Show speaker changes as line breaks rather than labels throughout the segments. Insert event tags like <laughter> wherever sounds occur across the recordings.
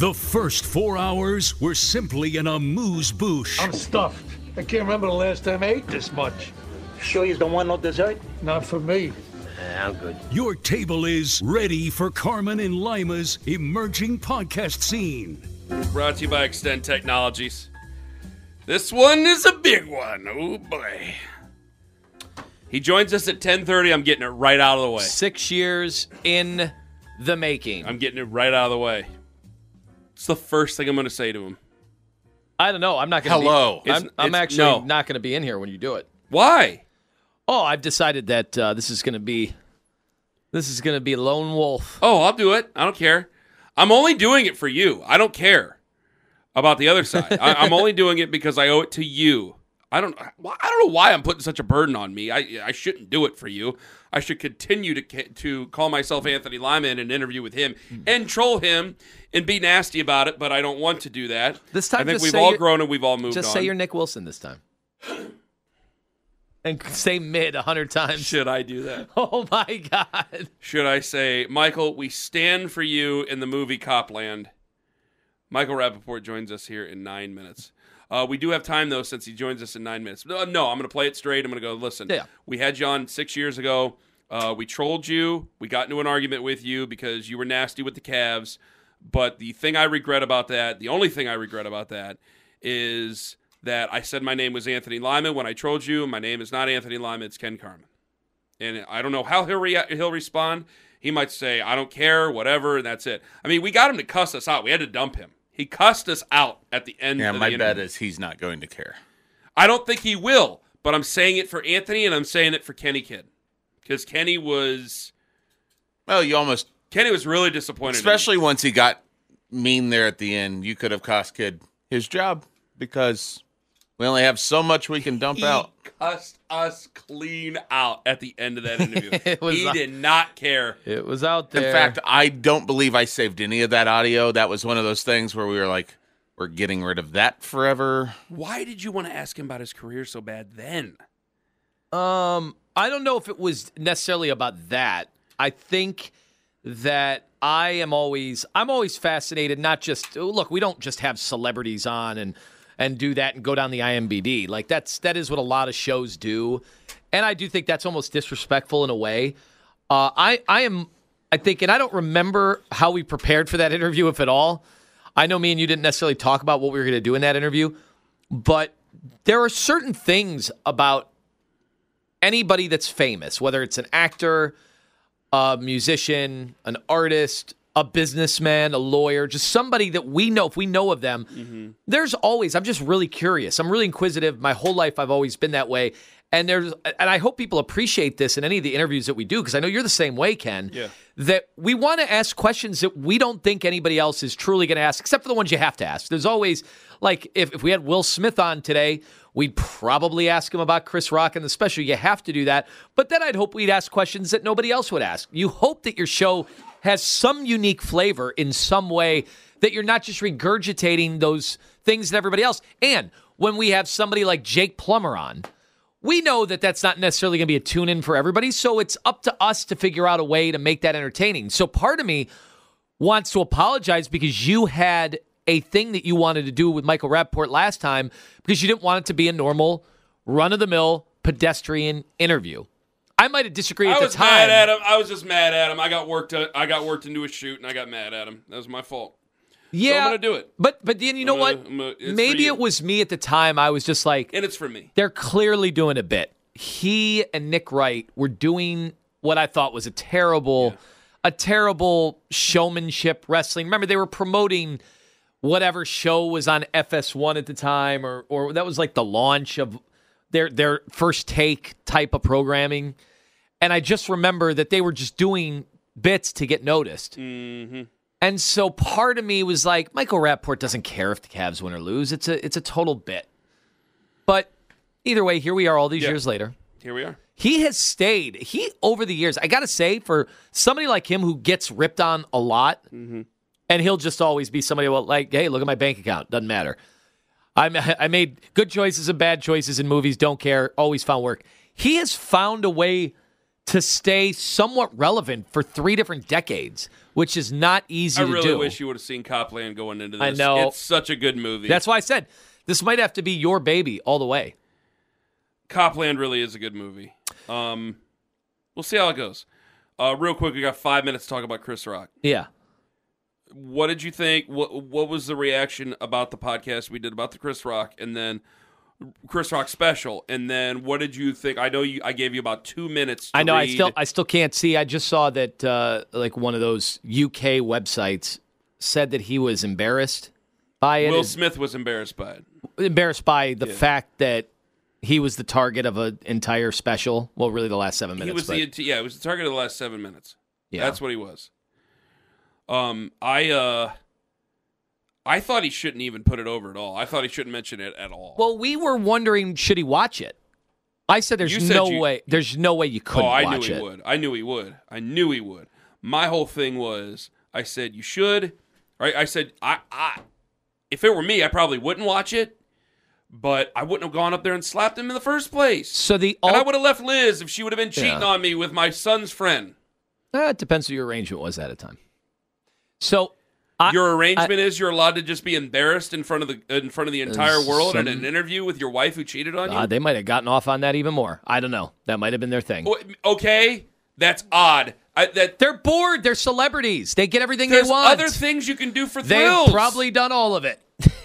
The first four hours were simply an amuse bouche.
I'm stuffed. I can't remember the last time I ate this much.
Sure you don't want no dessert?
Not for me.
Uh, I'm good.
Your table is ready for Carman and Lima's emerging podcast scene.
Brought to you by Extend Technologies. This one is a big one. Oh boy. He joins us at 10:30. I'm getting it right out of the way.
Six years in the making.
I'm getting it right out of the way. It's the first thing I'm going to say to him.
I don't know. I'm not going to.
Hello.
Be, I'm,
It's-
I'm
it's-
actually
no.
not going to be in here when you do it.
Why?
Oh, I've decided that uh, this is going to be. This is going to be lone wolf.
Oh, I'll do it. I don't care. I'm only doing it for you. I don't care about the other side. I, I'm only doing it because I owe it to you. I don't. I don't know why I'm putting such a burden on me. I I shouldn't do it for you. I should continue to to call myself Anthony Lima and interview with him and troll him and be nasty about it. But I don't want to do that.
This time
I think we've all grown and we've all moved
Just
on.
say you're Nick Wilson this time. And <laughs> say mid a hundred times.
Should I do that? <laughs>
Oh my God.
Should I say, Michael, we stand for you in the movie Cop Land? Michael Rapaport joins us here in nine minutes. Uh, we do have time, though, since he joins us in nine minutes. No, no I'm going to play it straight. I'm going to go, listen,
Yeah.
we had you on six years ago. Uh, we trolled you. We got into an argument with you because you were nasty with the Cavs. But the thing I regret about that, the only thing I regret about that, is that I said my name was Anthony Lima when I trolled you. My name is not Anthony Lima, it's Ken Carman and I don't know how he'll rea- he'll respond. He might say, "I don't care, whatever," and that's it. I mean, we got him to cuss us out. We had to dump him. He cussed us out at the end.
Yeah, my bet is he's not going to care.
I don't think he will, but I'm saying it for Anthony and I'm saying it for Kenny Kidd because Kenny was
Well, you almost,
Kenny was really disappointed. in
especially once he got mean there at the end, you could have cost Kid his job because we only have so much we can dump
he
out.
cussed us clean out at the end of that <laughs> interview.
It was-
he did not care.
It was out there.
In fact, I don't believe I saved any of that audio. That was one of those things where we were like, we're getting rid of that forever.
Why did you want to ask him about his career so bad then?
Um, I don't know if it was necessarily about that. I think that I am always I'm always fascinated. Not just look, we don't just have celebrities on and and do that and go down the IMBD. Like that's that is what a lot of shows do, and I do think that's almost disrespectful in a way. Uh, I I am I think, and I don't remember how we prepared for that <laughs> interview, if at all. I know me and you didn't necessarily talk about what we were going to do in that interview, but there are certain things about anybody that's famous, whether it's an actor, a musician, an artist, a businessman, a lawyer, just somebody that we know, if we know of them, mm-hmm. there's always, I'm just really curious. I'm really inquisitive. My whole life, I've always been that way. And there's, and I hope people appreciate this in any of the interviews that we do, because I know you're the same way, Ken.
Yeah.
That we want to ask questions that we don't think anybody else is truly going to ask, except for the ones you have to ask. There's always, like, if, if we had Will Smith on today, we'd probably ask him about Chris Rock and the special. You have to do that. But then I'd hope we'd ask questions that nobody else would ask. You hope that your show has some unique flavor in some way that you're not just regurgitating those things that everybody else. And when we have somebody like Jake Plummer on, we know that that's not necessarily going to be a tune in for everybody. So it's up to us to figure out a way to make that entertaining. So part of me wants to apologize because you had a thing that you wanted to do with Michael Rapaport last time because you didn't want it to be a normal, run of the mill, pedestrian interview. I might have disagreed at
I
the
was
time.
mad at him. I was just mad at him. I got worked. Uh, I got worked into a shoot, and I got mad at him. That was my fault.
Yeah,
I'm gonna do it.
But but then you know what?
gonna- I'm gonna-
Maybe it was me at the time. I was just like,
And it's for me.
they're clearly doing a bit. He and Nick Wright were doing what I thought was a terrible, a terrible showmanship wrestling. Remember, they were promoting whatever show was on FS1 at the time, or or that was like the launch of their their first take type of programming. And I just remember that they were just doing bits to get noticed.
Mm-hmm.
And so part of me was like, Michael Rapaport doesn't care if the Cavs win or lose. It's a it's a total bit. But either way, here we are all these
Yeah.
years later.
Here we are.
He has stayed. He over the years, I gotta say, for somebody like him who gets ripped on a lot,
Mm-hmm.
and he'll just always be somebody well, like, hey, look at my bank account. Doesn't matter. I I made good choices and bad choices in movies. Don't care. Always found work. He has found a way to stay somewhat relevant for three different decades, which is not easy
I
to
really
do.
wish you would have seen Cop Land going into this.
I know.
It's such a good movie.
That's why I said this might have to be your baby all the way.
Cop Land really is a good movie. Um, we'll see how it goes. Uh, real quick, we got five minutes to talk about Chris Rock.
Yeah.
What did you think? What What was the reaction about the podcast we did about the Chris Rock, and then Chris Rock special, and then what did you think? I know you. I gave you about two minutes. To
I know. I still, I still can't see. I just saw that, uh, like one of those UK websites said that he was embarrassed by it.
Will Smith was embarrassed by it.
embarrassed by the fact that he was the target of an entire special. Well, really, the last seven minutes.
he was
but-
the yeah. It was the target of the last seven minutes.
Yeah.
that's what he was. Um, I uh, I thought he shouldn't even put it over at all. I thought he shouldn't mention it at all.
well, we were wondering should he watch it. I said there's
said
no
you-
way. There's no way you couldn't
oh, I knew he
it.
would. I knew he would. I knew he would. My whole thing was, I said you should. Right? I said I, I, if it were me, I probably wouldn't watch it, but I wouldn't have gone up there and slapped him in the first place.
So the
and I would have left Liz if she would have been cheating
Yeah.
on me with my son's friend.
Uh, it depends what your arrangement was at a time. So I,
your arrangement is you're allowed to just be embarrassed in front of the in front of the entire world in an interview with your wife who cheated on you.
uh, they might have gotten off on that even more. I don't know. That might have been their thing.
Okay, that's odd. I, that
They're bored. They're celebrities. They get everything they want.
other things you can do for thrills.
They've probably done all of it. <laughs>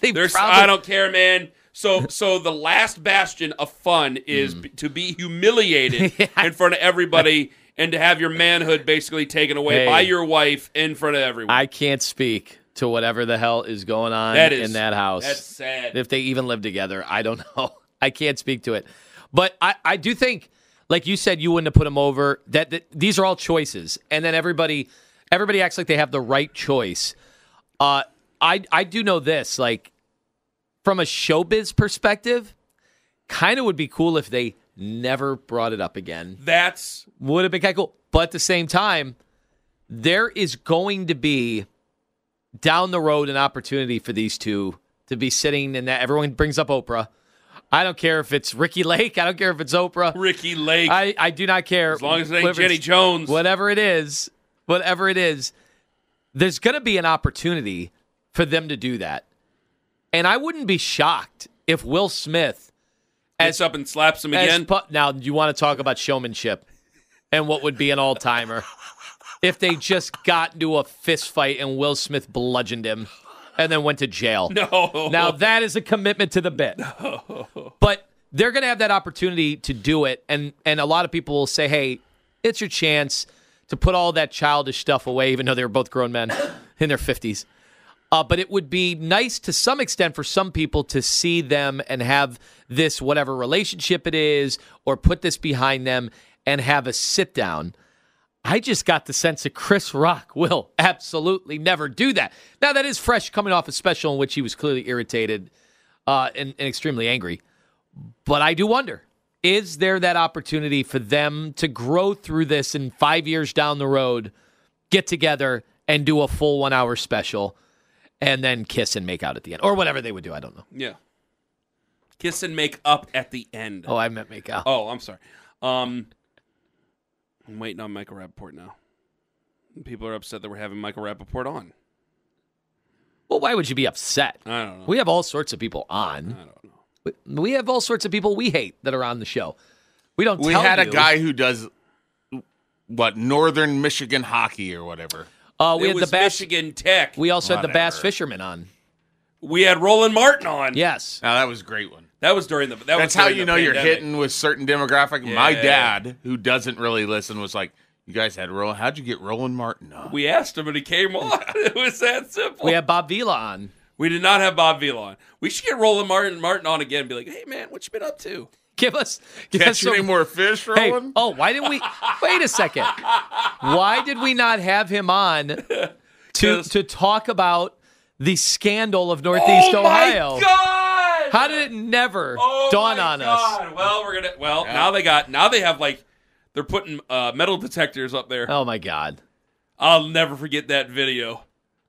They've probably,
I don't care, man. So so the last bastion of fun is
Hmm.
b- to be humiliated <laughs> in front of everybody and to have your manhood basically taken away
Hey.
by your wife in front of everyone.
I can't speak to whatever the hell is going on
That is-
in that house.
that's sad.
If they even live together, I don't <laughs> know. I can't speak to it. But I, I do think, like you said, you wouldn't have put him over. That, that these are all choices, and then everybody, everybody acts like they have the right choice. Uh, I I do know this, like from a showbiz perspective, kind of would be cool if they never brought it up again
That's
would have been kind of cool. But at the same time, there is going to be down the road an opportunity for these two to be sitting and that. Everyone brings up Oprah. I don't care if it's Ricki Lake. I don't care if it's Oprah.
Ricki Lake.
I, I do not care.
as long as it ain't Jenny Jones.
Whatever it is, whatever it is, there's going to be an opportunity for them to do that. And I wouldn't be shocked if Will Smith
Gets up and slaps him again.
pu- now, you want to talk about showmanship and what would be an all timer if they just got into a fist fight and Will Smith bludgeoned him and then went to jail?
no.
Now, that is a commitment to the bit. No. But they're going to have that opportunity to do it. And, and a lot of people will say, hey, it's your chance to put all that childish stuff away, even though they were both grown men in their 50s. Uh, but it would be nice to some extent for some people to see them and have this, whatever relationship it is, or put this behind them and have a sit down. I just got the sense that Chris Rock <laughs> will absolutely never do that. Now, that is fresh coming off a special in which he was clearly irritated uh, and, and extremely angry. But I do wonder is there that opportunity for them to grow through this and five years down the road, get together and do a full one hour special? And then kiss and make out at the end, or whatever they would do. I don't know.
yeah. Kiss and make up at the end.
Oh, I meant make out.
Oh, I'm sorry. Um, I'm waiting on Michael Rapaport now. People are upset that we're having Michael Rapaport on.
Well, why would you be upset?
I don't know.
We have all sorts of people on.
I don't know.
We- We have all sorts of people we hate that are on the show. We don't.
We
tell
had a guy who does what Northern Michigan hockey or whatever.
Uh, we
it
had the bass.
Michigan Tech.
We also had the bass
Whatever.
fisherman on.
We had Roland Martin on.
Yes.
Now that was a great one.
that was during the. That
That's
was
how you
the
know you're hitting with certain demographic. My dad, who doesn't really listen, was like, "You guys had Roland. How'd you get Roland Martin on?"
We asked him and he came on. <laughs> it was that simple.
We had Bob Vila on.
We did not have Bob Vila on. We should get Roland Martin Martin on again and be like, hey man, what you been up to?
Give us, give us
Catch any more fish,
Hey,
Roland?
oh, why didn't we? Wait a second. Why did we not have him on <laughs> to to talk about the scandal of Northeast Ohio?
oh
Ohio?
my god!
How did it never
oh
dawn on us?
Well, we're gonna. Well, now they got. Now they have like, they're putting uh, metal detectors up there.
Oh my God.
I'll never forget that video.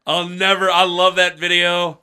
I'll never. I love that video.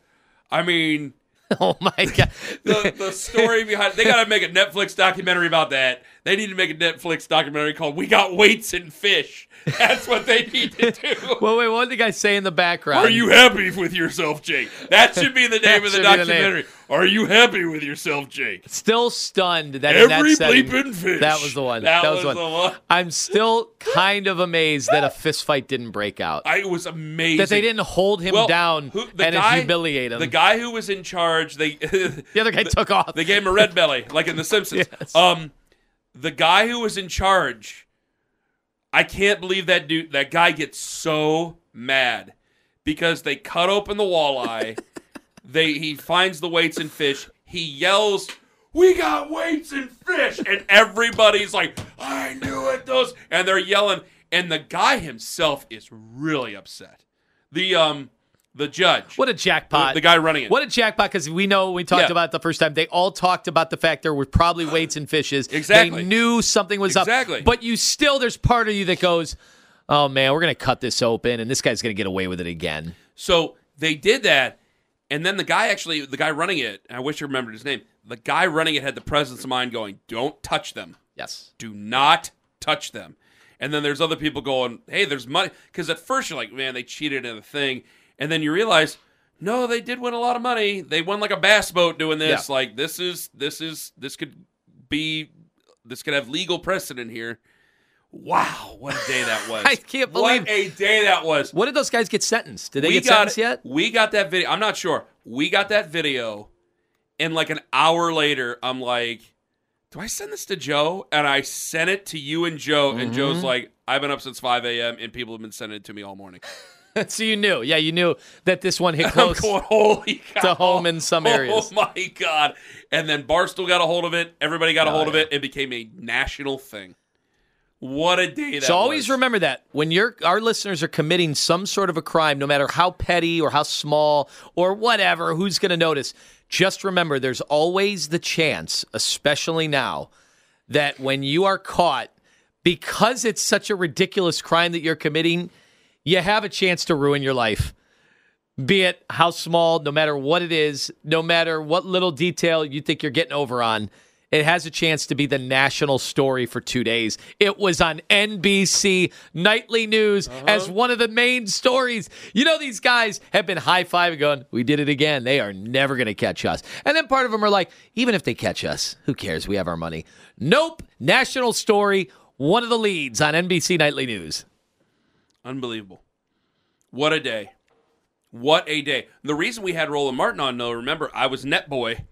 I mean, <laughs>
Oh my God.
the, the story behind. They got to make a Netflix documentary about that. They need to make a Netflix documentary called "We Got Weights and Fish." That's what they need to <laughs> do.
well, wait. What did the guy say in the background?
Are you happy with yourself, Jake? That should be the <laughs> name of the
be the
documentary. Are you happy with yourself, Jake?
still stunned that in
Every
that setting,
bleeping fish.
That was the one.
That,
was,
was,
the one.
the one.
I'm still kind of amazed that a fist fight didn't break out.
I was amazing
that they didn't hold him
Well,
down
who- the
and
guy-
humiliate him.
The guy who was in charge, they <laughs>
the other guy took off.
they gave him a red belly, like in The Simpsons.
Yes.
Um, the guy who was in charge, I can't believe that dude. That guy gets so mad because they cut open the walleye. <laughs> they he finds the weights and fish. He yells, "We got weights and fish!" And everybody's like, "I knew it!" Those and they're yelling, and the guy himself is really upset. The um, the judge.
what a jackpot!
The, the guy running it.
What a jackpot! Because we know we talked
Yeah.
about it the first time. They all talked about the fact there were probably weights and fishes.
Exactly.
They knew something was up.
Exactly.
up. But you still, there's part of you that goes, "Oh man, we're gonna cut this open, and this guy's gonna get away with it again."
So they did that, and then the guy actually, the guy running it, I wish I remembered his name. The guy running it had the presence of mind going, "Don't touch them.
Yes.
Do not touch them." And then there's other people going, "Hey, there's money," because at first you're like, "Man, they cheated in the thing," and then you realize, no, they did win a lot of money. They won like a bass boat doing this.
Yeah.
Like this is this is this could be this could have legal precedent here. Wow, what a day that <laughs> was!
I can't believe-
what a day that was.
What did those guys get sentenced? Did they
we
get
got
sentenced yet?
We got that video. I'm not sure. We got that video, and like an hour later, I'm like, "Do I send this to Joe?" And I sent it to you and Joe, and
Mm-hmm.
Joe's like, "I've been up since 5 a.m. and people have been sending it to me all morning." <laughs>
so you knew, yeah, you knew that this one hit <laughs> close.
going, "Holy cow!"
to home in some oh areas.
Oh my god! And then Barstool got a hold of it. Everybody got a
Oh,
hold of it. It became a national thing. What a day that
So always
was.
remember that when your our listeners are committing some sort of a crime, no matter how petty or how small or whatever, who's going to notice? Just remember, there's always the chance, especially now, that when you are caught, because it's such a ridiculous crime that you're committing, you have a chance to ruin your life. Be it how small, no matter what it is, no matter what little detail you think you're getting over on, it has a chance to be the national story for two days. It was on NBC Nightly News uh-huh. as one of the main stories. You know, these guys have been high fiving, going, We did it again. They are never going to catch us. And then part of them are like, Even if they catch us, who cares? We have our money. Nope. National story, one of the leads on NBC Nightly News.
Unbelievable. What a day. What a day. The reason we had Roland Martin on, though, remember, I was net boy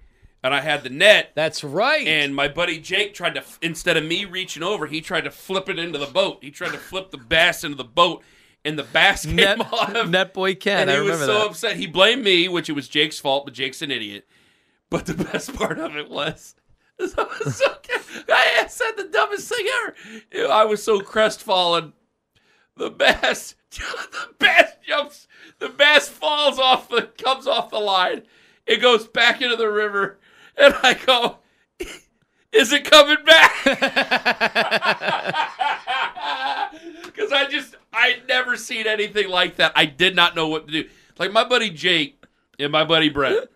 and I had the net.
That's right.
And my buddy Jake tried to, instead of me reaching over, he tried to flip it into the boat. He tried to flip the bass into the boat, and the bass came
Net, <laughs>
off.
Net Boy Ken.
and
I
he was so
that.
upset. He blamed me, which it was Jake's fault, but Jake's an idiot. But the <laughs> best part of it was, I was so, I said the dumbest thing ever. I was so crestfallen. The bass, <laughs> the bass jumps, the bass falls off the, comes off the line. It goes back into the river, and I go, "Is it coming back?" <laughs> Because I just, I'd never seen anything like that. I did not know what to do. Like my buddy Jake and my buddy Brett,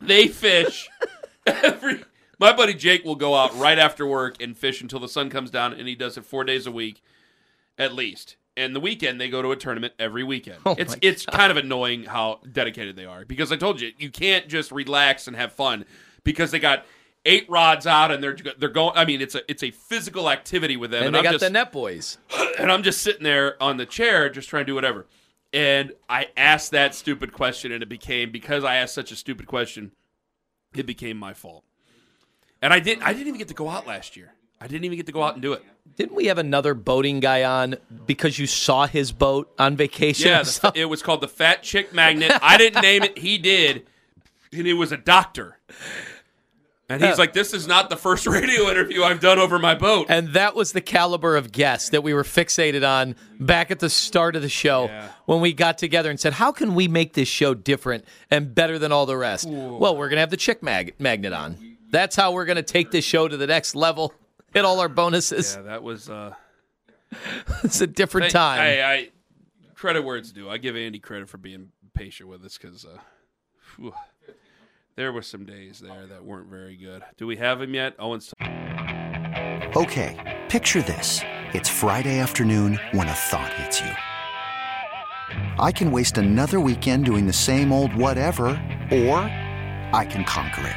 they fish every. My buddy Jake will go out right after work and fish until the sun comes down, and he does it four days a week, at least. And the weekend they go to a tournament every weekend. Oh it's
my
it's kind of annoying how dedicated they are because I told you you can't just relax and have fun because they got eight rods out and they're they're going. I mean, it's a it's a physical activity with them,
and they
I'm
got
just,
the Net Boys. <clears throat>
and I'm just sitting there on the chair, just trying to do whatever. And I asked that stupid question, and it became because I asked such a stupid question, it became my fault. And I didn't. I didn't even get to go out last year. I didn't even get to go out and do it.
Didn't we have another boating guy on because you saw his boat on vacation?
Yeah, the, it was called the Fat Chick Magnet. I didn't name it. He did, and he was a doctor. And he's uh, like, "This is not the first radio interview I've done over my boat."
And that was the caliber of guest that we were fixated on back at the start of the show
Yeah.
when we got together and said, How can we make this show different and better than all the rest? Well, we're going to have the chick mag- magnet on. That's how we're going to take this show to the next level, hit all our bonuses.
yeah, that was. Uh, <laughs>
It's a different
Hey,
time.
I, I credit where it's due. I give Andy credit for being patient with us because uh, whew, there were some days there that weren't very good. Do we have him yet? Owen's.
Okay, picture this. It's Friday afternoon when a thought hits you. I can waste another weekend doing the same old whatever, or I can conquer it.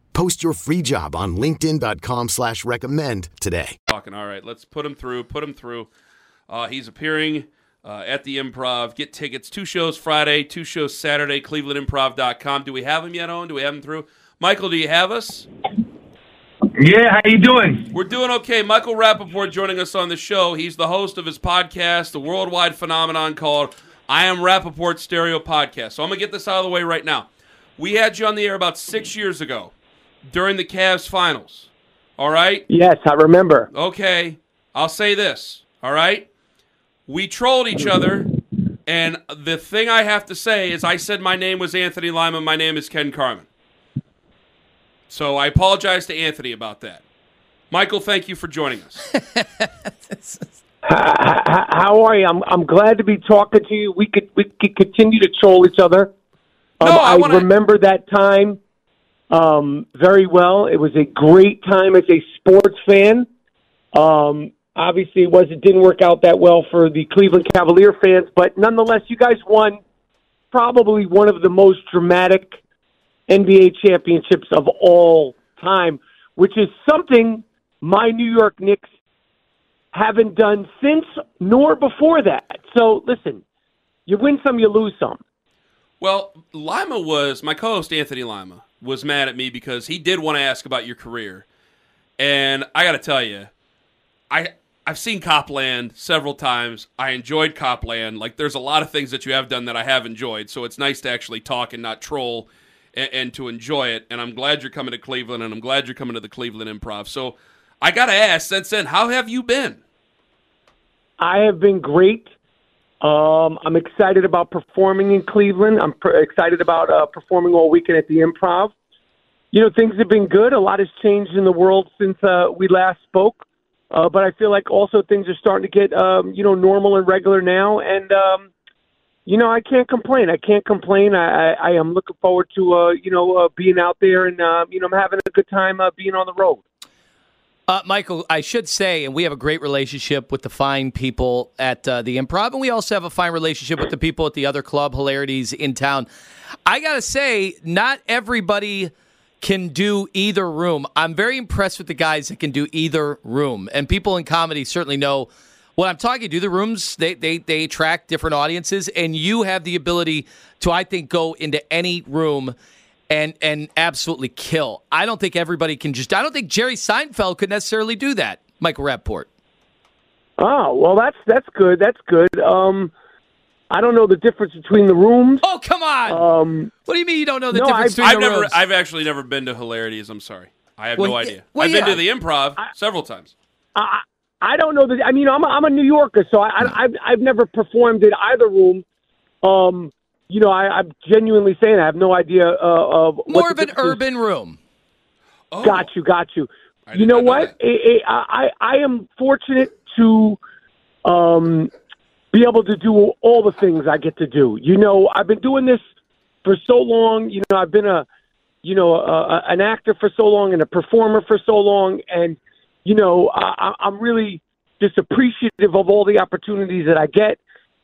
Post your free job on linkedin.com slash recommend today.
talking. All right, let's put him through. Put him through. Uh, he's appearing uh, at the Improv. Get tickets. Two shows Friday, two shows Saturday. ClevelandImprov.com. Do we have him yet, Owen? Do we have him through? Michael, do you have us?
Yeah, how you doing?
We're doing okay. Michael Rapaport joining us on the show. He's the host of his podcast, the worldwide phenomenon called I Am Rapaport Stereo Podcast. So I'm going to get this out of the way right now. We had you on the air about six years ago during the Cavs finals. All right?
Yes, I remember.
Okay, I'll say this. All right, we trolled each other, and the thing I have to say is, I said my name was Anthony Lima. My name is Ken Carman. So I apologize to Anthony about that. Michael, thank you for joining us. <laughs>
How, how are you? I'm I'm glad to be talking to you. We could we could continue to troll each other. Um,
No, I
I,
wanna-
remember that time um, very well. It was a great time as a sports fan. Um, obviously, it was it didn't work out that well for the Cleveland Cavalier fans, but nonetheless, you guys won probably one of the most dramatic NBA championships of all time, which is something my New York Knicks haven't done since nor before that. So listen, you win some, you lose some.
Well, Lima was my co-host Anthony Lima was mad at me because he did want to ask about your career, and I got to tell you, I I've seen Cop Land several times. I enjoyed Cop Land. Like, there's a lot of things that you have done that I have enjoyed. So it's nice to actually talk and not troll, and, and to enjoy it. And I'm glad you're coming to Cleveland, and I'm glad you're coming to the Cleveland Improv. So I got to ask, since then, how have you been?
I have been great. Um, I'm excited about performing in Cleveland. I'm pr- excited about uh, performing all weekend at the Improv. You know, things have been good. A lot has changed in the world since uh, we last spoke. Uh, but I feel like also things are starting to get um, you know normal and regular now, and um, you know I can't complain. I can't complain. I, I, I am looking forward to uh, you know uh, being out there, and uh, you know I'm having a good time uh, being on the road.
Uh, Michael, I should say, and we have a great relationship with the fine people at uh, the Improv, and we also have a fine relationship with the people at the other club, Hilarities in town. I gotta say, not everybody can do either room. I'm very impressed with the guys that can do either room, and people in comedy certainly know what I'm talking. Do the rooms they they they attract different audiences, and you have the ability to, I think, go into any room and and absolutely kill. I don't think everybody can just. I don't think Jerry Seinfeld could necessarily do that. Michael Rapaport.
Oh well, that's that's good. That's good. Um, I don't know the difference between the rooms.
Oh come on!
Um,
what do you mean you don't know the
no,
difference
I've-
between
I've
the
never,
rooms?
I've actually never been to Hilarities. I'm sorry, I have
Well,
no idea.
well,
I've been to the Improv several times.
I I don't know that. I mean, I'm a, I'm a New Yorker, so I, I I've I've never performed in either room. Um, you know, I, I'm genuinely saying I have no idea uh, of what
More
the
of an
difference is.
urban room.
Oh,
Got you, got you.
I
You know
not know
what? I, I I am fortunate to um be able to do all the things I get to do. You know, I've been doing this for so long. You know, I've been a you know a, a, an actor for so long and a performer for so long, and you know I, I- I'm really just appreciative of all the opportunities that I get.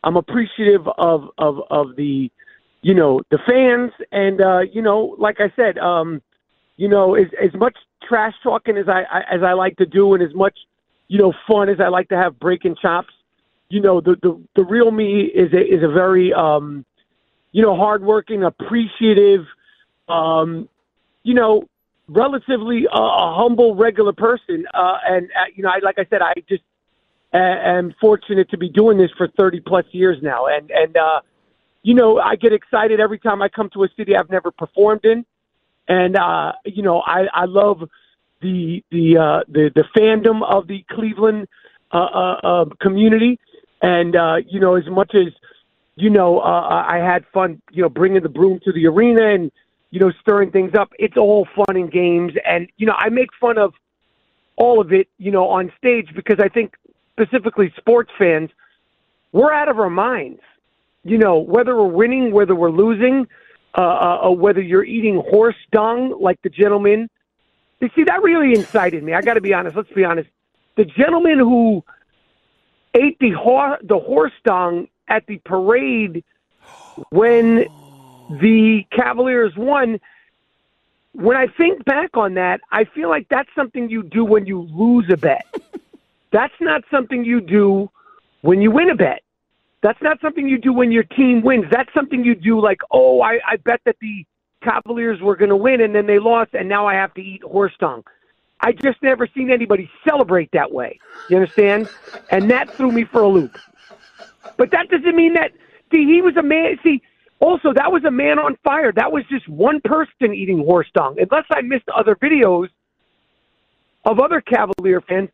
I'm appreciative of of of the you know the fans, and uh, you know, like I said, um, you know, as as much trash talking as I, I as I like to do, and as much you know fun as I like to have breaking chops, you know, the the the real me is a is a very um, you know hardworking, appreciative, um, you know, relatively uh, a humble, regular person, uh, and uh, you know, I like I said, I just am fortunate to be doing this for thirty plus years now, and and uh, you know, I get excited every time I come to a city I've never performed in. And uh, you know I, I love the the uh, the the fandom of the Cleveland uh, uh, uh, community, and uh, you know as much as you know uh, I had fun you know bringing the broom to the arena and you know stirring things up. It's all fun and games, and you know I make fun of all of it you know on stage because I think specifically sports fans we're out of our minds. You know whether we're winning, whether we're losing uh, uh, uh, whether you're eating horse dung like the gentleman. You see, that really incited me. I got to be honest. Let's be honest. The gentleman who ate the ho- the horse dung at the parade when the Cavaliers won. When I think back on that, I feel like that's something you do when you lose a bet. <laughs> that's not something you do when you win a bet. That's not something you do when your team wins. That's something you do like, oh, I, I bet that the Cavaliers were going to win and then they lost and now I have to eat horse dung. I just never seen anybody celebrate that way. You understand? And that threw me for a loop. But that doesn't mean that see he was a man. See, also that was a man on fire. That was just one person eating horse dung. Unless I missed other videos of other Cavalier fans,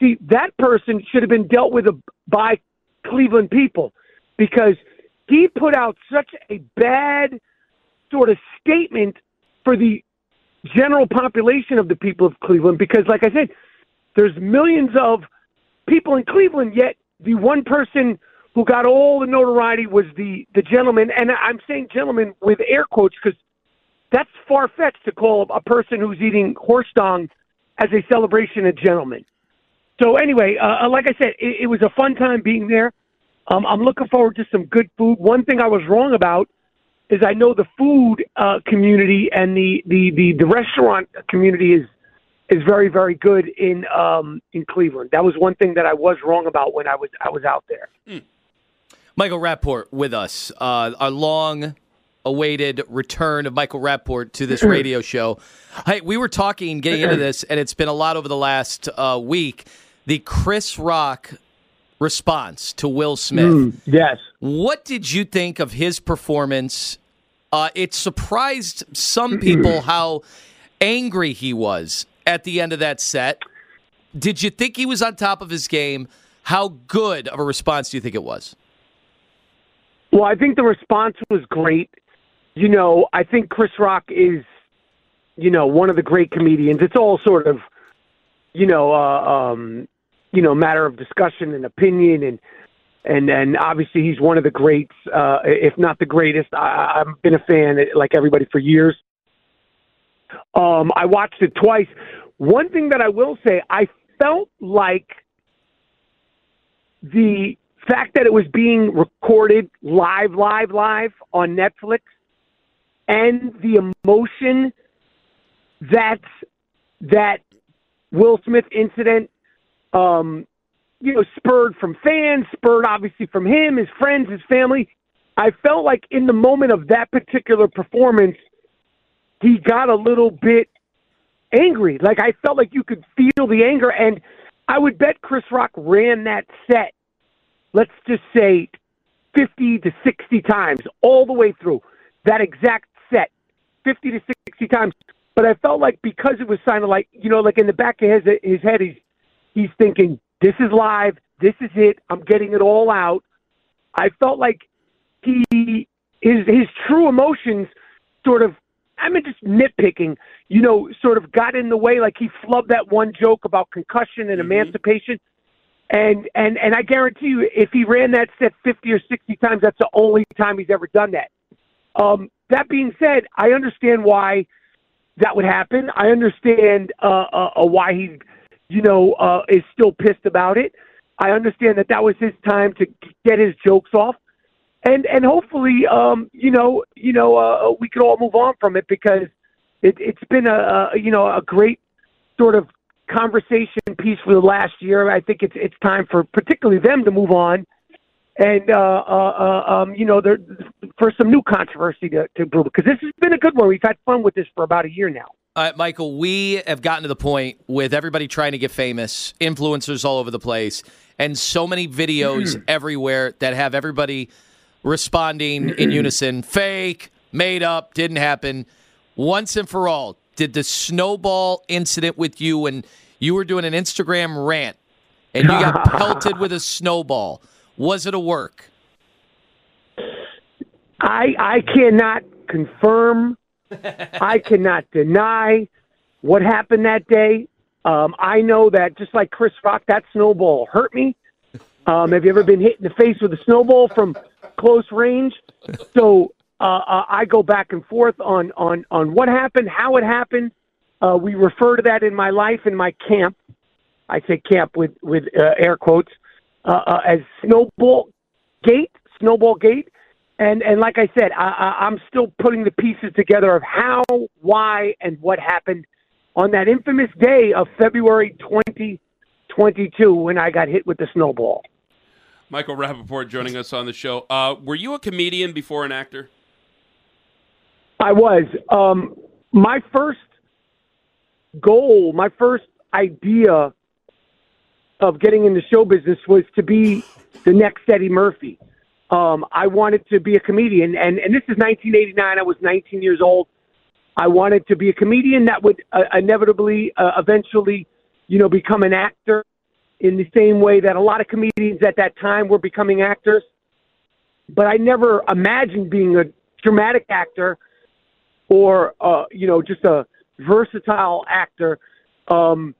see that person should have been dealt with by Cleveland people because he put out such a bad sort of statement for the general population of the people of Cleveland because like I said there's millions of people in Cleveland yet the one person who got all the notoriety was the the gentleman and I'm saying gentleman with air quotes because that's far fetched to call a person who's eating horse dung as a celebration a gentleman. So anyway, uh, like I said, it, it was a fun time being there. Um, I'm looking forward to some good food. One thing I was wrong about is I know the food uh, community and the, the, the, the restaurant community is is very very good in um, in Cleveland. That was one thing that I was wrong about when I was I was out there.
Michael Rapaport with us. Uh, our long awaited return of Michael Rapaport to this radio show. Hey, we were talking, getting into this, and it's been a lot over the last uh, week. The Chris Rock response to Will Smith.
Mm, yes.
What did you think of his performance? Uh, it surprised some people how angry he was at the end of that set. Did you think he was on top of his game? How good of a response do you think it was?
Well, I think the response was great. You know, I think Chris Rock is, you know, one of the great comedians. It's all sort of, you know, uh, um, you know matter of discussion and opinion and and and obviously he's one of the greats, uh, if not the greatest. I, I've been a fan like everybody for years. Um, I watched it twice. One thing that I will say, I felt like the fact that it was being recorded live, live, live on Netflix, and the emotion that that Will Smith incident um, you know, spurred from fans, spurred obviously from him, his friends, his family. I felt like in the moment of that particular performance, he got a little bit angry. Like I felt like you could feel the anger, and I would bet Chris Rock ran that set. Let's just say fifty to sixty times all the way through that exact set, fifty to sixty times. But I felt like because it was of like you know, like in the back of his his head, he's he's thinking, this is live. This is it. I'm getting it all out. I felt like he his his true emotions sort of I mean just nitpicking, you know, sort of got in the way like he flubbed that one joke about concussion and mm-hmm. emancipation. And and and I guarantee you if he ran that set 50 or 60 times that's the only time he's ever done that. Um that being said, I understand why that would happen. I understand uh, uh, uh why he you know, uh, is still pissed about it. I understand that that was his time to get his jokes off, and and hopefully, um, you know, you know, uh, we could all move on from it because it, it's been a, a you know a great sort of conversation piece for the last year. I think it's it's time for particularly them to move on, and uh, uh, uh, um, you know, there for some new controversy to to brew because this has been a good one. We've had fun with this for about a year now.
Uh, Michael, we have gotten to the point with everybody trying to get famous, influencers all over the place, and so many videos mm. everywhere that have everybody responding in unison fake, made up, didn't happen. Once and for all, did the snowball incident with you when you were doing an Instagram rant and you got <laughs> pelted with a snowball, was it a work?
I I cannot confirm I cannot deny what happened that day. Um, I know that just like Chris Rock, that snowball hurt me. Um, have you ever been hit in the face with a snowball from close range? So uh, uh, I go back and forth on on on what happened, how it happened. Uh, we refer to that in my life in my camp. I say camp with with uh, air quotes uh, uh, as snowball gate, snowball gate. And and like I said, I, I'm still putting the pieces together of how, why, and what happened on that infamous day of February 2022 when I got hit with the snowball.
Michael Rapaport joining us on the show. Uh, were you a comedian before an actor?
I was. Um, my first goal, my first idea of getting into show business was to be the next Eddie Murphy. Um, I wanted to be a comedian, and, and this is 1989. I was 19 years old. I wanted to be a comedian that would uh, inevitably, uh, eventually, you know, become an actor in the same way that a lot of comedians at that time were becoming actors. But I never imagined being a dramatic actor or, uh, you know, just a versatile actor. Um,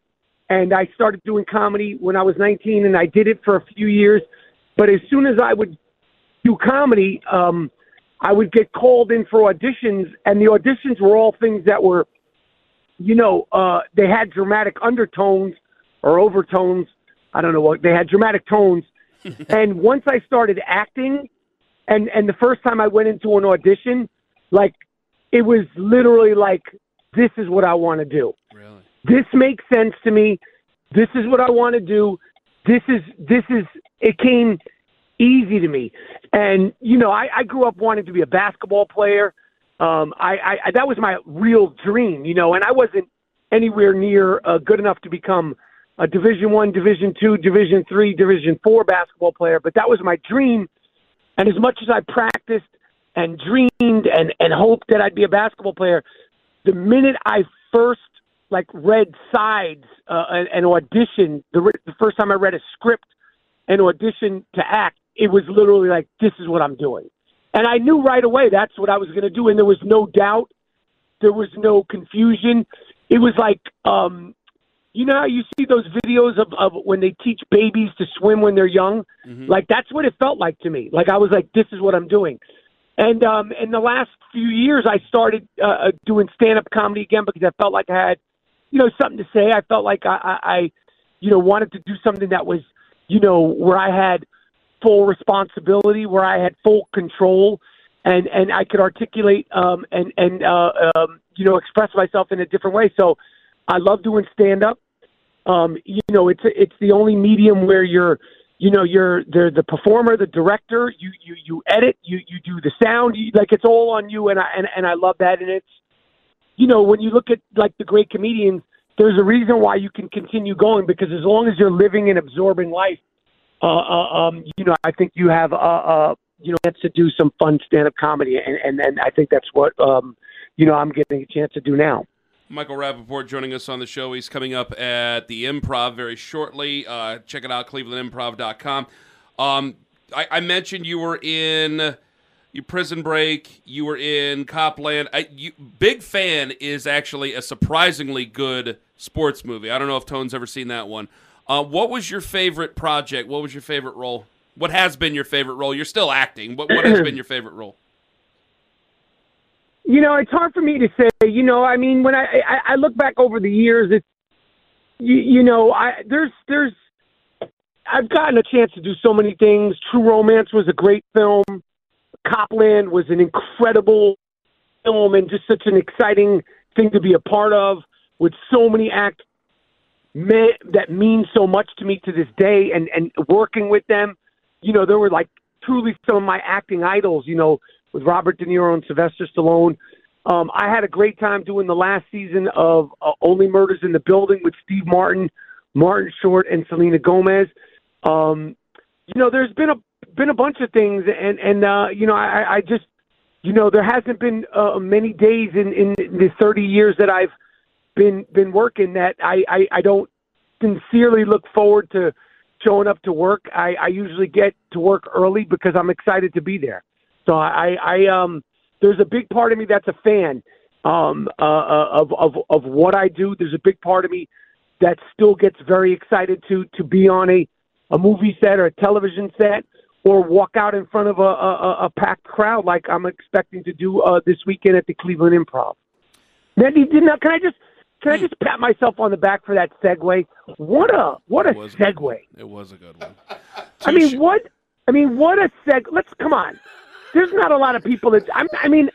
and I started doing comedy when I was 19, and I did it for a few years. But as soon as I would do comedy, um, I would get called in for auditions, and the auditions were all things that were, you know, uh, they had dramatic undertones or overtones. I don't know what they had dramatic tones. <laughs> and once I started acting, and and the first time I went into an audition, like it was literally like, this is what I want to do.
Really?
This makes sense to me. This is what I want to do. This is this is it came easy to me. And you know, I, I grew up wanting to be a basketball player. Um, I, I that was my real dream, you know, and I wasn't anywhere near uh, good enough to become a Division One, Division Two, Division Three, Division Four basketball player. But that was my dream. And as much as I practiced and dreamed and and hoped that I'd be a basketball player, the minute I first like read sides uh, and, and auditioned, the, the first time I read a script and auditioned to act, it was literally like, this is what I'm doing. And I knew right away that's what I was going to do. And there was no doubt. There was no confusion. It was like, um, you know how you see those videos of, of when they teach babies to swim when they're young? Like that's what it felt like to me. Like I was like, this is what I'm doing. And um, in the last few years, I started uh, doing stand up comedy again because I felt like I had, you know, something to say. I felt like I, I, I, you know, wanted to do something that was, you know, where I had full responsibility, where I had full control, and and I could articulate um, and and uh, um, you know express myself in a different way. So I love doing stand up. Um, you know, it's it's the only medium where you're, you know, you're the the performer, the director. You you you edit, you you do the sound. You, like it's all on you, and I and, and I love that. And it's, you know, when you look at like the great comedians, there's a reason why you can continue going because as long as you're living and absorbing life, uh, uh, um, you know, I think you have uh, uh, you know, chance to do some fun stand up comedy, and and and I think that's what um, you know, I'm getting a chance to do now.
Michael Rapaport joining us on the show. He's coming up at the Improv very shortly. Uh, check it out, clevelandimprov.com. Um, I, I mentioned you were in your Prison Break. You were in Cop Land. I, you, Big Fan is actually a surprisingly good sports movie. I don't know if Tone's ever seen that one. Uh, what was your favorite project? What was your favorite role? What has been your favorite role? You're still acting. What, what has been your favorite role? <clears throat>
You know, it's hard for me to say. You know, I mean, when I I, I look back over the years, it's you, you know, I there's there's I've gotten a chance to do so many things. True Romance was a great film. Cop Land was an incredible film and just such an exciting thing to be a part of with so many acts me- that mean so much to me to this day and and working with them you know there were like truly some of my acting idols you know with Robert De Niro and Sylvester Stallone. Um I had a great time doing the last season of uh, Only Murders in the Building with Steve Martin Martin Short and Selena Gomez. Um you know there's been a been a bunch of things and and uh you know I I just you know there hasn't been uh, many days in in the 30 years that I've been been working that I, I I don't sincerely look forward to showing up to work. I I usually get to work early because I'm excited to be there. So I I um there's a big part of me that's a fan um uh, uh of of of what I do. There's a big part of me that still gets very excited to to be on a a movie set or a television set or walk out in front of a a, a packed crowd like I'm expecting to do uh this weekend at the Cleveland Improv. Then did not can I just can I just pat myself on the back for that segue? What a what a segue!
It was a good one. <laughs>
I mean, what? I mean, what a seg. Let's come on. There's not a lot of people that I'm. I mean,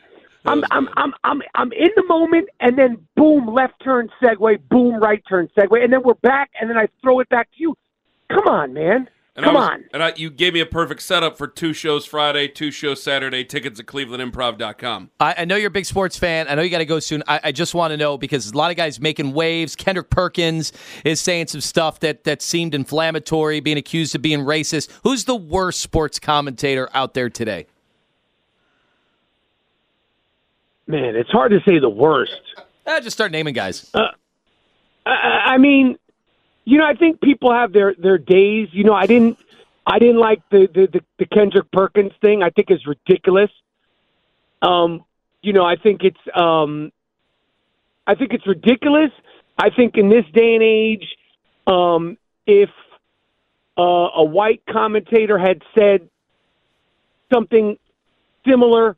I'm I'm I'm I'm I'm in the moment, and then boom, left turn segue, boom, right turn segue, and then we're back, and then I throw it back to you. Come on, man.
And
Come
I was,
on.
And I, you gave me a perfect setup for two shows Friday, two shows Saturday. Tickets at clevelandimprov.com.
I, I know you're a big sports fan. I know you got to go soon. I, I just want to know because a lot of guys making waves. Kendrick Perkins is saying some stuff that, that seemed inflammatory, being accused of being racist. Who's the worst sports commentator out there today?
Man, it's hard to say the worst.
I just start naming guys.
Uh, I, I mean, you know, I think people have their their days. You know, I didn't I didn't like the the, the, the Kendrick Perkins thing. I think it's ridiculous. Um, you know, I think it's um, I think it's ridiculous. I think in this day and age, um, if uh, a white commentator had said something similar,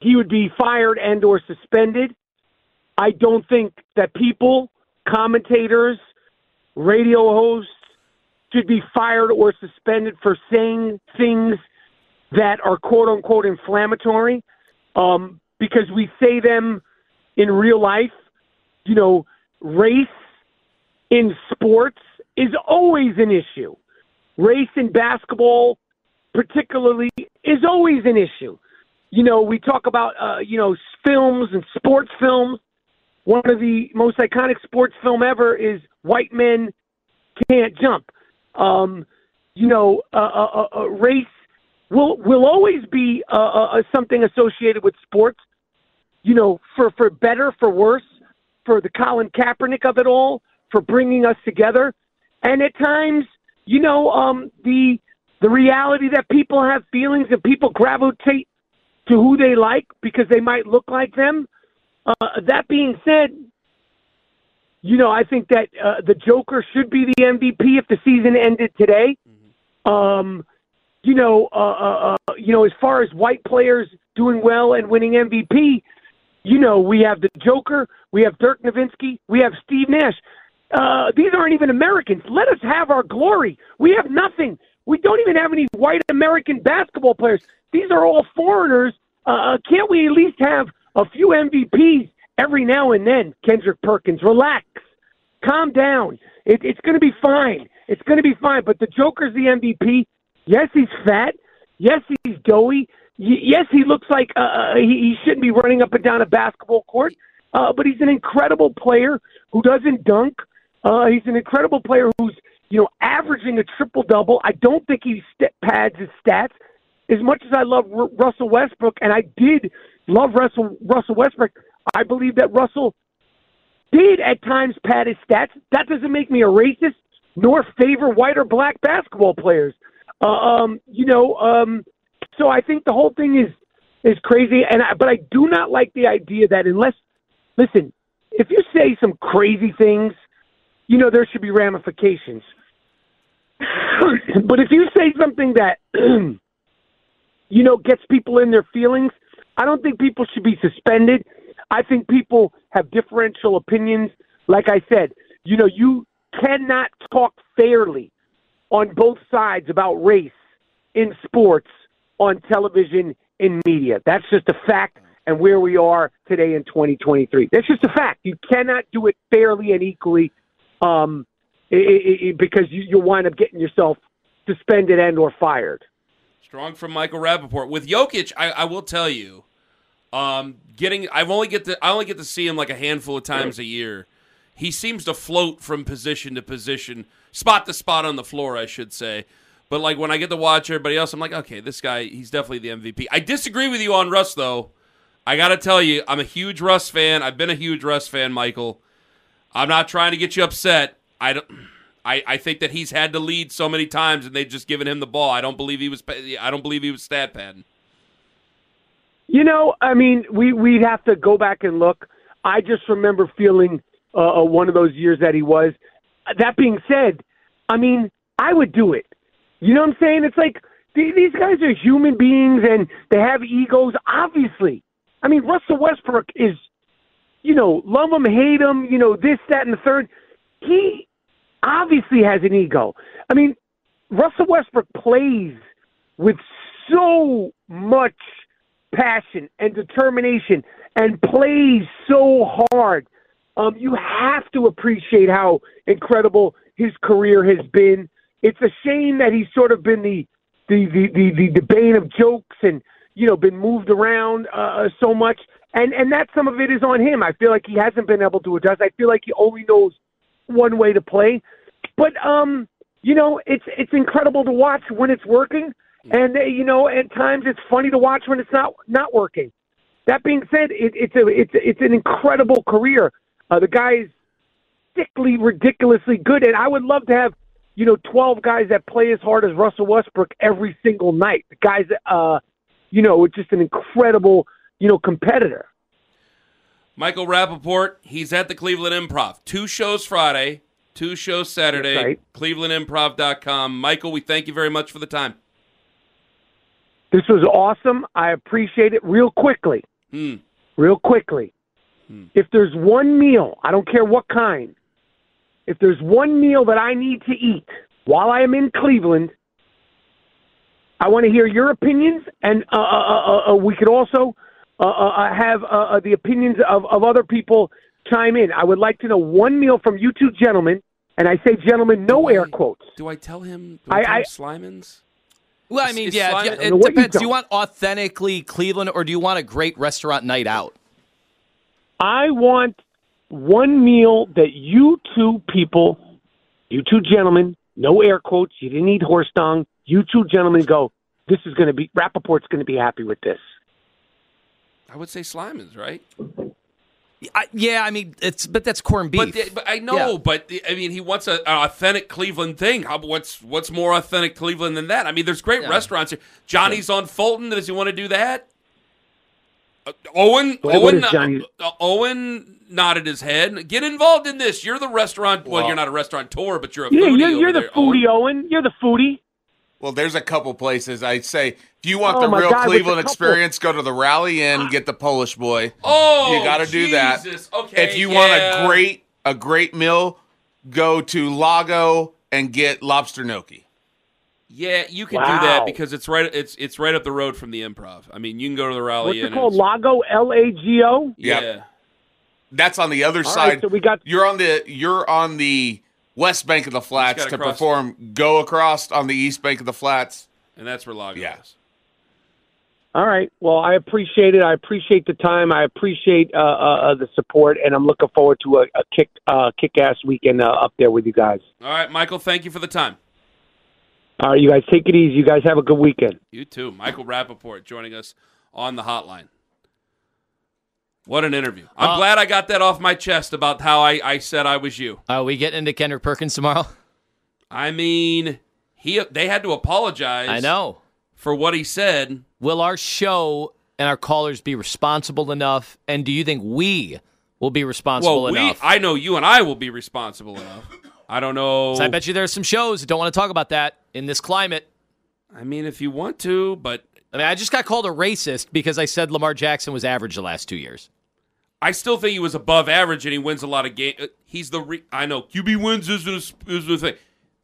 he would be fired and or suspended. I don't think that people, commentators, radio hosts should be fired or suspended for saying things that are quote unquote inflammatory um, because we say them in real life. You know, race in sports is always an issue. Race in basketball, particularly, is always an issue. You know, we talk about, uh, you know, films and sports films. One of the most iconic sports film ever is White Men Can't Jump. Um, you know, uh, uh, uh, race will will always be uh, uh, something associated with sports. You know, for for better, for worse, for the Colin Kaepernick of it all, for bringing us together, and at times, you know, um, the the reality that people have feelings and people gravitate to who they like because they might look like them. Uh, that being said, you know, I think that uh, the Joker should be the MVP if the season ended today. Um, you know, uh, uh, uh, you know, as far as white players doing well and winning MVP, you know, we have the Joker, we have Dirk Nowitzki, we have Steve Nash. Uh, these aren't even Americans. Let us have our glory. We have nothing. We don't even have any white American basketball players. These are all foreigners. Uh, can't we at least have a few MVPs every now and then? Kendrick Perkins, relax, calm down. It, it's going to be fine. It's going to be fine. But the Joker's the MVP. Yes, he's fat. Yes, he's doughy. Y- yes, he looks like uh, uh, he, he shouldn't be running up and down a basketball court. Uh, but he's an incredible player who doesn't dunk. Uh, he's an incredible player who's you know averaging a triple double. I don't think he st- pads his stats as much as I love R- Russell Westbrook, and I did love Russell Russell Westbrook. I believe that Russell did at times pad his stats. That doesn't make me a racist nor favor white or black basketball players. Uh, um, you know, um, so I think the whole thing is is crazy, and I, but I do not like the idea that unless listen, if you say some crazy things, you know there should be ramifications. <laughs> but if you say something that <clears throat> you know gets people in their feelings, I don't think people should be suspended. I think people have differential opinions. Like I said, you know, you cannot talk fairly on both sides about race in sports, on television, in media. That's just a fact and where we are today in 2023. That's just a fact. You cannot do it fairly and equally um, i i i because you, you'll wind up getting yourself suspended and or fired.
Strong from Michael Rapaport. With Jokic, I, I will tell you, um, getting I've only get to I only get to see him like a handful of times a year. He seems to float from position to position, spot to spot on the floor, I should say. But like when I get to watch everybody else, I'm like, okay, this guy, he's definitely the MVP. I disagree with you on Russ though. I got to tell you, I'm a huge Russ fan. I've been a huge Russ fan, Michael. I'm not trying to get you upset. I don't. <clears throat> I, I think that he's had to lead so many times, and they've just given him the ball. I don't believe he was. I don't believe he was stat padding.
You know, I mean, we we'd have to go back and look. I just remember feeling uh, one of those years that he was. That being said, I mean, I would do it. You know what I'm saying? It's like th- these guys are human beings and they have egos. Obviously, I mean, Russell Westbrook is, you know, love him, hate him, you know, this, that, and the third. He obviously has an ego. I mean, Russell Westbrook plays with so much passion and determination and plays so hard. Um, you have to appreciate how incredible his career has been. It's a shame that he's sort of been the the the the, the, the bane of jokes and you know been moved around uh, so much. And and that some of it is on him. I feel like he hasn't been able to adjust. I feel like he only knows one way to play. But um, you know, it's it's incredible to watch when it's working, and uh, you know, at times it's funny to watch when it's not not working. That being said, it, it's a it's it's an incredible career. Uh, the guy's sickly, ridiculously good, and I would love to have you know twelve guys that play as hard as Russell Westbrook every single night. The guys, uh, you know, it's just an incredible you know competitor.
Michael Rapaport, he's at the Cleveland Improv. Two shows Friday, two shows Saturday.
Right.
ClevelandImprov.com. Michael, we thank you very much for the time.
This was awesome. I appreciate it. Real quickly,
Hmm.
real quickly. If there's one meal, I don't care what kind, if there's one meal that I need to eat while I am in Cleveland, I want to hear your opinions, and uh, uh, uh, uh, we could also uh, uh, have uh, uh, the opinions of, of other people chime in. I would like to know one meal from you two gentlemen, and I say gentlemen, no air quotes.
Do I tell him? Do I,
I-
tell him
I-
Slyman's?
Well, I mean,
is
yeah,
Simon-
yeah,
I
it
know what you
depends. Do you want authentically Cleveland, or do you want a great restaurant night out?
I want one meal that you two people, you two gentlemen, no air quotes, you didn't eat horse dung, you two gentlemen go, this is going to be, Rapaport's going to be happy with this.
I would say Slyman's, right?
I, yeah, I mean, it's but that's corned beef.
But, the- but I know,
Yeah.
but the- I mean, he wants a, an authentic Cleveland thing. How, what's what's more authentic Cleveland than that? I mean, there's great
Yeah.
restaurants here. Johnny's on Fulton. Does he want to do that? Owen,
What- what
Owen,
is
uh, Owen nodded his head. Get involved in this. You're the restaurant. Well,
Well-
you're not a restaurateur, but you're a
Yeah,
foodie.
you're, you're
over
the
there, Owen.
foodie, Owen. You're the foodie.
Well, there's a couple places I'd say if you want
Oh,
the real
God,
Cleveland experience, go to the Rally Inn, get the Polish boy.
Oh,
you got to do that.
Okay,
if you want a great a great meal, go to Lago and get lobster gnocchi.
Yeah, you can do that because it's right. It's it's right up the road from the Improv. I mean, you can go to the Rally
What's
Inn.
it called?
and
Lago, L A G O.
Yeah.
That's on the other
All right,
side.
so we got-
you're on the you're on the west bank of the flats
gotta
to
cross-
perform. Go across on the east bank of the flats.
and that's where Lago
Yeah.
is.
All right. Well, I appreciate it. I appreciate the time. I appreciate uh, uh, uh, the support, and I'm looking forward to a, a kick uh, kick ass weekend uh, up there with you guys.
All right, Michael. Thank you for the time.
All right, you guys take it easy. You guys have a good weekend.
You too, Michael Rapaport, joining us on the hotline. What an interview! I'm
Uh,
glad I got that off my chest about how I, I said I was you.
Are we getting into Kendrick Perkins tomorrow?
I mean, he they had to apologize.
I know.
for what he said.
Will our show and our callers be responsible enough? And do you think we will be responsible
Well, we
enough?
I know you and I will be responsible enough. I don't know.
'Cause I bet you there's some shows that don't want to talk about that in this climate.
I mean, if you want to, but
I mean, I just got called a racist because I said Lamar Jackson was average the last two years.
I still think he was above average and he wins a lot of games. Uh, he's the re- I know QB wins isn't a, isn't a thing.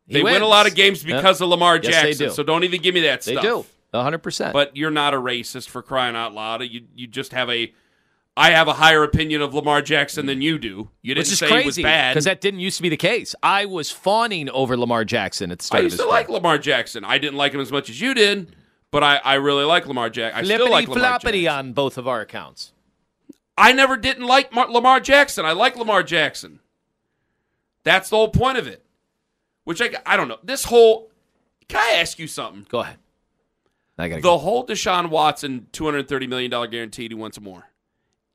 They win a lot of games because of Lamar
Yes, they
Jackson.
do.
So don't even give me that
They
stuff.
do. 100%.
But you're not a racist for crying out loud. You you just have a I have a higher opinion of Lamar Jackson than you do. You didn't say he was bad.
because that didn't used to be the case. I was fawning over Lamar Jackson at the
I used to
his
like. Lamar Jackson. I didn't like him as much as you did, but I, I really like Lamar Jackson. I still like Lamar Jackson.
on both of our accounts.
I never didn't like Mar- Lamar Jackson. I like Lamar Jackson. That's the whole point of it. Which I I don't know. This whole can I ask you something?
Go ahead. I gotta
The
go.
whole Deshaun Watson two hundred thirty million dollar guaranteed he wants more.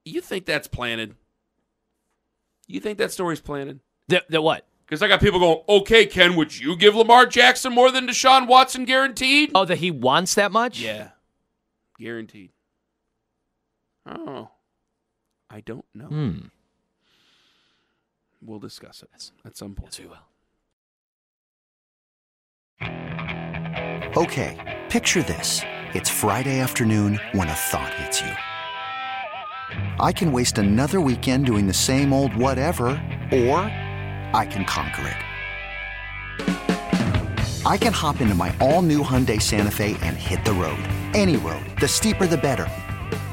You think that's planted? You think that story's planted?
The, the what?
Because I got people going, okay, Ken, would you give Lamar Jackson more than Deshaun Watson guaranteed?
Oh, that he wants that much?
Yeah. Guaranteed. Oh. I don't know.
Hmm.
We'll discuss it at some point.
Yes, we will.
Okay, picture this. It's Friday afternoon when a thought hits you. I can waste another weekend doing the same old whatever, or I can conquer it. I can hop into my all new Hyundai Santa Fe and hit the road. Any road. The steeper, the better.